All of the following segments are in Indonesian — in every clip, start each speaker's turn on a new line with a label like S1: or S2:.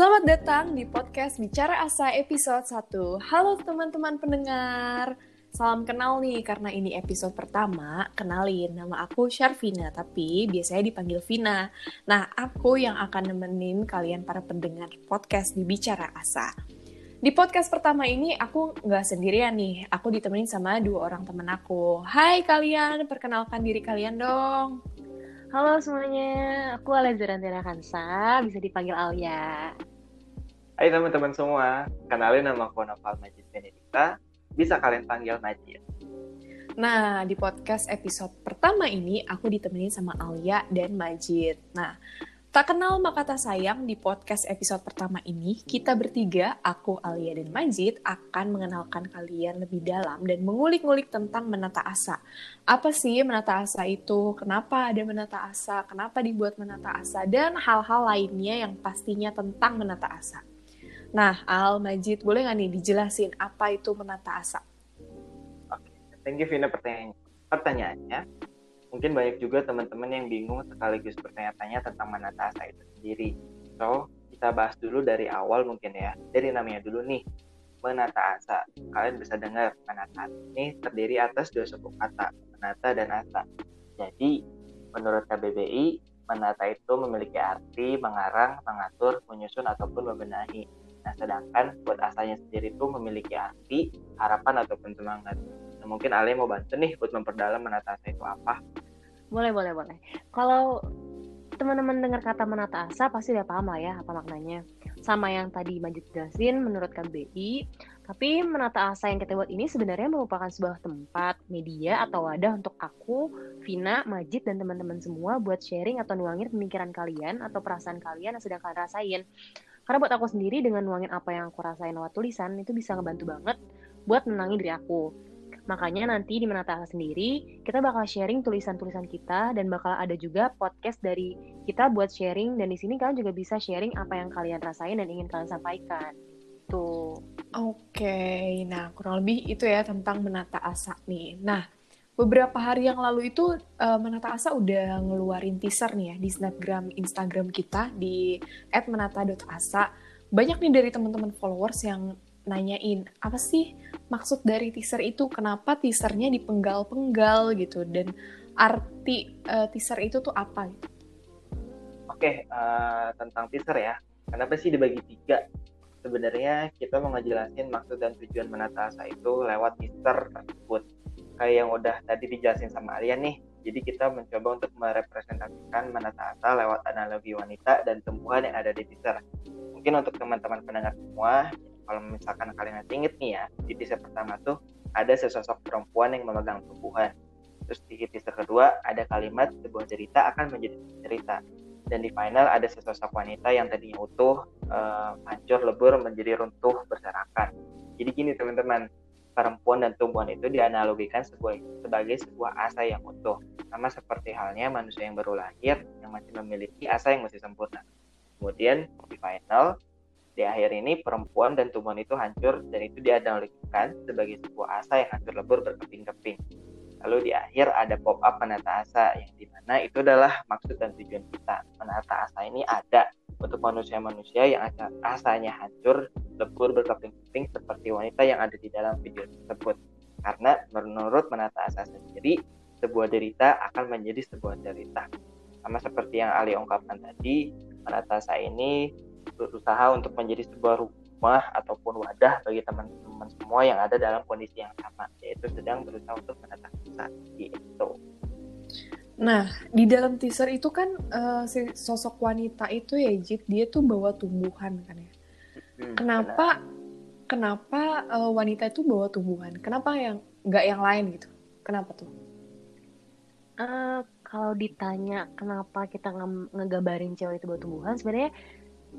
S1: Selamat datang di podcast Bicara Asa episode 1. Halo teman-teman pendengar. Salam kenal nih, karena ini episode pertama. Kenalin, nama aku Syarvina, tapi biasanya dipanggil Vina. Nah, aku yang akan nemenin kalian para pendengar podcast di Bicara Asa. Di podcast pertama ini, aku nggak sendirian nih. Aku ditemenin sama dua orang temen aku. Hai kalian, perkenalkan diri kalian dong.
S2: Halo semuanya, aku Rantina Kansa, bisa dipanggil Alia.
S3: Hai teman-teman semua, kenalin nama aku Noval Majid Benedikta, bisa kalian panggil Majid.
S1: Nah, di podcast episode pertama ini aku ditemenin sama Alia dan Majid. Nah, Tak kenal maka tak sayang di podcast episode pertama ini, kita bertiga, aku, Alia, dan Majid akan mengenalkan kalian lebih dalam dan mengulik-ngulik tentang menata asa. Apa sih menata asa itu? Kenapa ada menata asa? Kenapa dibuat menata asa? Dan hal-hal lainnya yang pastinya tentang menata asa. Nah, Al, Majid, boleh nggak nih dijelasin apa itu menata asa?
S3: Oke, thank you Vina pertanyaan pertanyaannya mungkin banyak juga teman-teman yang bingung sekaligus bertanya-tanya tentang menata asa itu sendiri. So, kita bahas dulu dari awal mungkin ya. Dari namanya dulu nih, menata asa. Kalian bisa dengar menata ini terdiri atas dua suku kata, menata dan asa. Jadi, menurut KBBI, menata itu memiliki arti mengarang, mengatur, menyusun, ataupun membenahi. Nah, sedangkan buat asanya sendiri itu memiliki arti, harapan, ataupun semangat. Nah, mungkin Ale mau bantu nih buat memperdalam menata asa itu apa?
S2: Boleh, boleh, boleh. Kalau teman-teman dengar kata menata asa pasti udah paham lah ya apa maknanya. Sama yang tadi Majid jelasin menurut KBI, tapi menata asa yang kita buat ini sebenarnya merupakan sebuah tempat, media atau wadah untuk aku, Vina, Majid dan teman-teman semua buat sharing atau nuangin pemikiran kalian atau perasaan kalian yang sedang kalian rasain. Karena buat aku sendiri dengan nuangin apa yang aku rasain lewat tulisan itu bisa ngebantu banget buat menangin diri aku Makanya nanti di Menata sendiri kita bakal sharing tulisan-tulisan kita dan bakal ada juga podcast dari kita buat sharing dan di sini kalian juga bisa sharing apa yang kalian rasain dan ingin kalian sampaikan. Tuh.
S1: Oke, okay. nah kurang lebih itu ya tentang menata asa nih. Nah, beberapa hari yang lalu itu uh, menata asa udah ngeluarin teaser nih ya di Snapgram Instagram kita di @menata.asa. Banyak nih dari teman-teman followers yang nanyain apa sih maksud dari teaser itu? Kenapa teasernya dipenggal-penggal? gitu. Dan arti uh, teaser itu tuh apa gitu?
S3: Oke uh, tentang teaser ya. Kenapa sih dibagi tiga? Sebenarnya kita mau ngejelasin maksud dan tujuan menata asa itu lewat teaser tersebut kayak yang udah tadi dijelasin sama Alia nih. Jadi kita mencoba untuk merepresentasikan menata asa lewat analogi wanita dan tumbuhan yang ada di teaser. Mungkin untuk teman-teman pendengar semua kalau misalkan kalian inget nih ya di teaser pertama tuh ada sesosok perempuan yang memegang tubuhan terus di teaser kedua ada kalimat sebuah cerita akan menjadi cerita. Dan di final ada sesosok wanita yang tadinya utuh uh, hancur lebur menjadi runtuh berserakan. Jadi gini teman-teman perempuan dan tumbuhan itu dianalogikan sebuah, sebagai sebuah asa yang utuh sama seperti halnya manusia yang baru lahir yang masih memiliki asa yang masih sempurna kemudian di final di akhir ini perempuan dan tumbuhan itu hancur dan itu dianalogikan sebagai sebuah asa yang hancur lebur berkeping-keping. Lalu di akhir ada pop-up menata asa yang di mana itu adalah maksud dan tujuan kita. Menata asa ini ada untuk manusia-manusia yang asanya hancur, lebur, berkeping-keping seperti wanita yang ada di dalam video tersebut. Karena menurut menata asa sendiri, sebuah derita akan menjadi sebuah derita. Sama seperti yang Ali ungkapkan tadi, menata asa ini berusaha untuk menjadi sebuah rumah ataupun wadah bagi teman-teman semua yang ada dalam kondisi yang sama, yaitu sedang berusaha untuk menatap itu.
S1: Nah, di dalam teaser itu kan uh, si sosok wanita itu ya, Jit, dia tuh bawa tumbuhan kan ya. Hmm, kenapa benar. kenapa uh, wanita itu bawa tumbuhan? Kenapa yang nggak yang lain gitu? Kenapa tuh?
S2: Uh, kalau ditanya kenapa kita nge ngegambarin cewek itu bawa tumbuhan, sebenarnya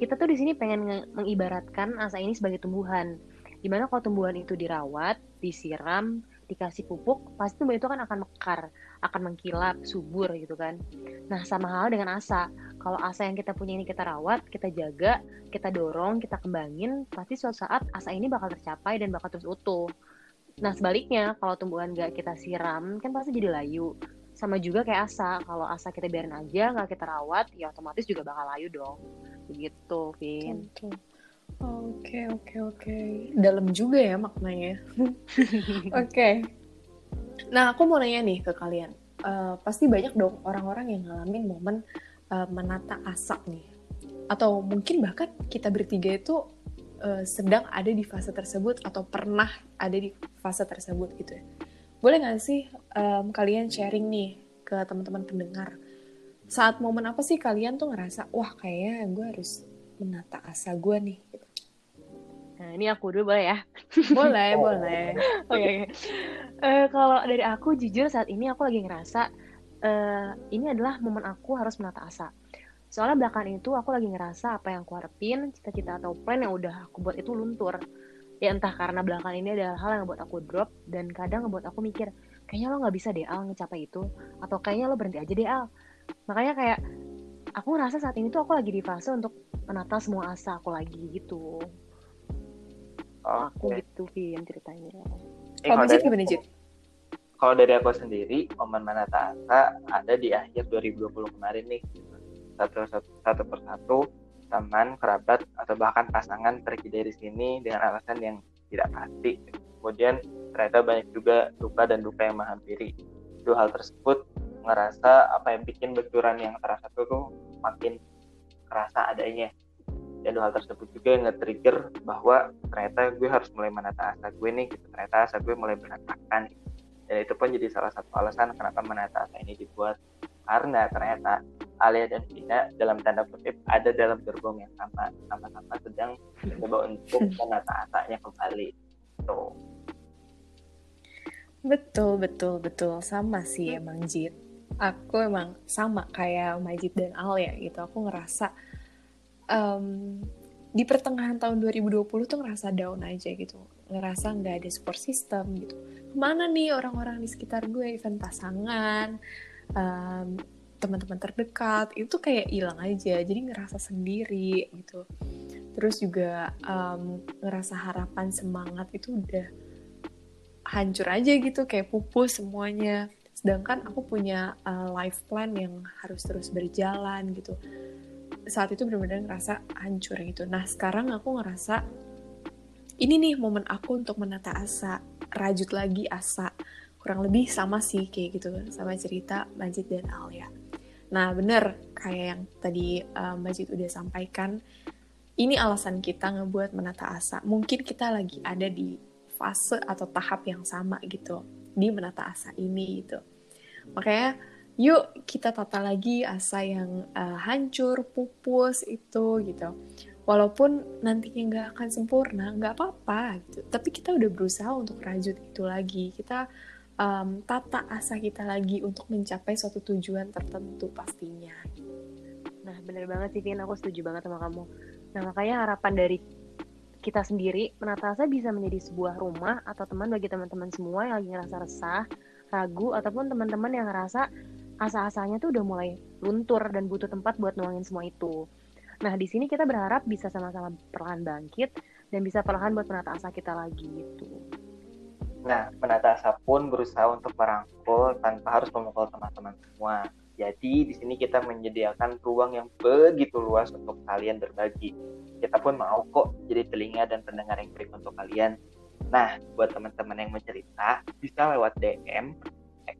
S2: kita tuh di sini pengen mengibaratkan asa ini sebagai tumbuhan. Di mana kalau tumbuhan itu dirawat, disiram, dikasih pupuk, pasti tumbuhan itu kan akan mekar, akan mengkilap, subur gitu kan. Nah sama hal dengan asa. Kalau asa yang kita punya ini kita rawat, kita jaga, kita dorong, kita kembangin, pasti suatu saat asa ini bakal tercapai dan bakal terus utuh. Nah sebaliknya, kalau tumbuhan gak kita siram, kan pasti jadi layu. Sama juga kayak asa, kalau asa kita biarin aja, gak kita rawat, ya otomatis juga bakal layu dong gitu Vin
S1: Oke oke oke. Dalam juga ya maknanya. Oke. Okay. nah aku mau nanya nih ke kalian. Uh, pasti banyak dong orang-orang yang ngalamin momen uh, menata asa nih. Atau mungkin bahkan kita bertiga itu uh, sedang ada di fase tersebut atau pernah ada di fase tersebut gitu ya. Boleh nggak sih um, kalian sharing nih ke teman-teman pendengar? Saat momen apa sih kalian tuh ngerasa wah kayaknya gue harus menata asa gue nih gitu.
S2: Nah, ini aku dulu boleh ya?
S1: Boleh, boleh.
S2: Oke, okay, okay. uh, kalau dari aku jujur saat ini aku lagi ngerasa uh, ini adalah momen aku harus menata asa. Soalnya belakangan itu aku lagi ngerasa apa yang aku harapin, cita-cita atau plan yang udah aku buat itu luntur. Ya entah karena belakangan ini ada hal yang buat aku drop dan kadang ngebuat aku mikir, kayaknya lo nggak bisa deh Al ngecapai itu, atau kayaknya lo berhenti aja deh Al. Makanya kayak aku ngerasa saat ini tuh aku lagi di fase untuk menata semua asa aku lagi gitu. Okay. Aku gitu Vin ceritanya.
S1: Eh, kalau dari, gimana Jit?
S3: Kalau dari aku sendiri, momen menata asa ada di akhir 2020 kemarin nih. Satu, satu, satu persatu teman, kerabat, atau bahkan pasangan pergi dari sini dengan alasan yang tidak pasti. Kemudian ternyata banyak juga duka dan duka yang menghampiri. Dua hal tersebut ngerasa apa yang bikin benturan yang terasa itu tuh makin kerasa adanya dan dua hal tersebut juga yang nge-trigger bahwa ternyata gue harus mulai menata asa gue nih gitu. Ternyata asa gue mulai berantakan. Dan itu pun jadi salah satu alasan kenapa menata asa ini dibuat. Karena ternyata Alia dan Vina dalam tanda kutip ada dalam gerbong yang sama sama-sama sedang mencoba untuk menata asanya kembali tuh
S1: betul betul betul. Sama sih emang Jit. Aku emang sama kayak Majid dan Al ya gitu. Aku ngerasa um, di pertengahan tahun 2020 tuh ngerasa down aja gitu. Ngerasa nggak ada support system gitu. Ke mana nih orang-orang di sekitar gue? Event pasangan um, teman-teman terdekat itu kayak hilang aja. Jadi ngerasa sendiri gitu. Terus juga um, ngerasa harapan semangat itu udah hancur aja gitu. Kayak pupus semuanya. Sedangkan aku punya uh, life plan yang harus terus berjalan gitu saat itu benar-benar ngerasa hancur gitu. Nah sekarang aku ngerasa ini nih momen aku untuk menata asa rajut lagi asa. Kurang lebih sama sih kayak gitu sama cerita Majid dan Alia. Nah bener kayak yang tadi uh, Majid udah sampaikan ini alasan kita ngebuat menata asa. Mungkin kita lagi ada di fase atau tahap yang sama gitu di menata asa ini gitu. Makanya yuk kita tata lagi asa yang uh, hancur, pupus itu gitu. Walaupun nantinya nggak akan sempurna, nggak apa-apa gitu. Tapi kita udah berusaha untuk rajut itu lagi. Kita um, tata asa kita lagi untuk mencapai suatu tujuan tertentu pastinya.
S2: Nah, bener banget sih, Vin. Aku setuju banget sama kamu. Nah, makanya harapan dari kita sendiri, menata asa bisa menjadi sebuah rumah atau teman bagi teman-teman semua yang lagi ngerasa resah, ragu ataupun teman-teman yang ngerasa asa-asanya tuh udah mulai luntur dan butuh tempat buat nuangin semua itu. Nah, di sini kita berharap bisa sama-sama perlahan bangkit dan bisa perlahan buat menata asa kita lagi gitu.
S3: Nah, menata asa pun berusaha untuk merangkul tanpa harus memukul teman-teman semua. Jadi, di sini kita menyediakan ruang yang begitu luas untuk kalian berbagi. Kita pun mau kok jadi telinga dan pendengar yang baik untuk kalian Nah, buat teman-teman yang mau cerita, bisa lewat DM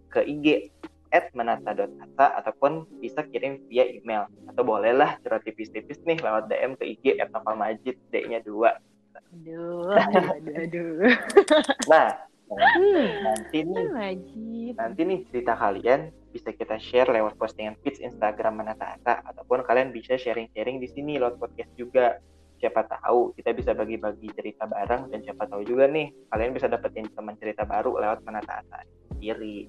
S3: ke IG at menata.asa ataupun bisa kirim via email atau bolehlah curhat tipis-tipis nih lewat DM ke IG at Majid D-nya dua
S2: aduh aduh aduh
S3: nah hmm, nanti nih Majid. nanti nih cerita kalian bisa kita share lewat postingan feeds Instagram Menata Asa ataupun kalian bisa sharing-sharing di sini lewat podcast juga siapa tahu kita bisa bagi-bagi cerita bareng dan siapa tahu juga nih kalian bisa dapetin teman cerita baru lewat menata asa sendiri.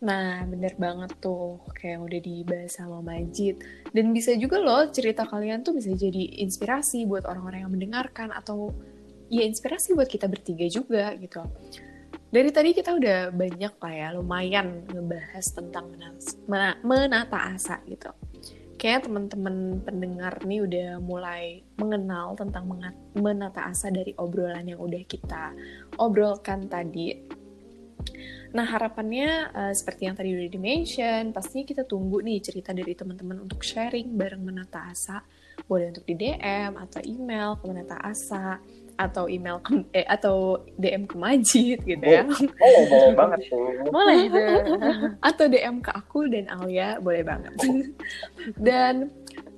S1: Nah, bener banget tuh, kayak udah dibahas sama Majid. Dan bisa juga loh, cerita kalian tuh bisa jadi inspirasi buat orang-orang yang mendengarkan, atau ya inspirasi buat kita bertiga juga gitu. Dari tadi kita udah banyak lah ya, lumayan ngebahas tentang menata, menata asa gitu kayak teman-teman pendengar nih udah mulai mengenal tentang menata asa dari obrolan yang udah kita obrolkan tadi. Nah, harapannya uh, seperti yang tadi udah di-mention, pastinya kita tunggu nih cerita dari teman-teman untuk sharing bareng Menata Asa. Boleh untuk di DM atau email ke Menata Asa atau email ke, eh, atau DM ke Majid gitu ya.
S3: Oh, boleh banget tuh.
S2: Boleh
S1: atau DM ke aku dan Alia boleh banget. dan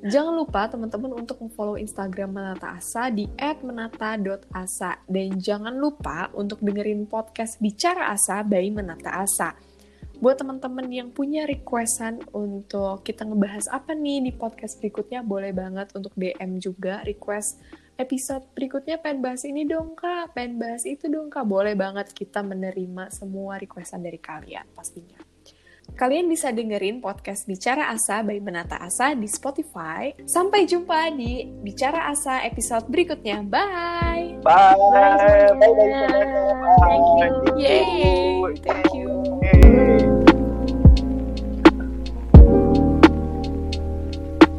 S1: jangan lupa teman-teman untuk follow Instagram Menata Asa di @menata.asa dan jangan lupa untuk dengerin podcast Bicara Asa by Menata Asa. Buat teman-teman yang punya requestan untuk kita ngebahas apa nih di podcast berikutnya, boleh banget untuk DM juga request episode berikutnya pengen bahas ini dong kak, pengen bahas itu dong kak. Boleh banget kita menerima semua requestan dari kalian pastinya. Kalian bisa dengerin podcast Bicara Asa by Menata Asa di Spotify. Sampai jumpa di Bicara Asa episode berikutnya. Bye!
S3: Bye! Bye! Bye!
S2: Bye. Thank you.
S1: Yeay!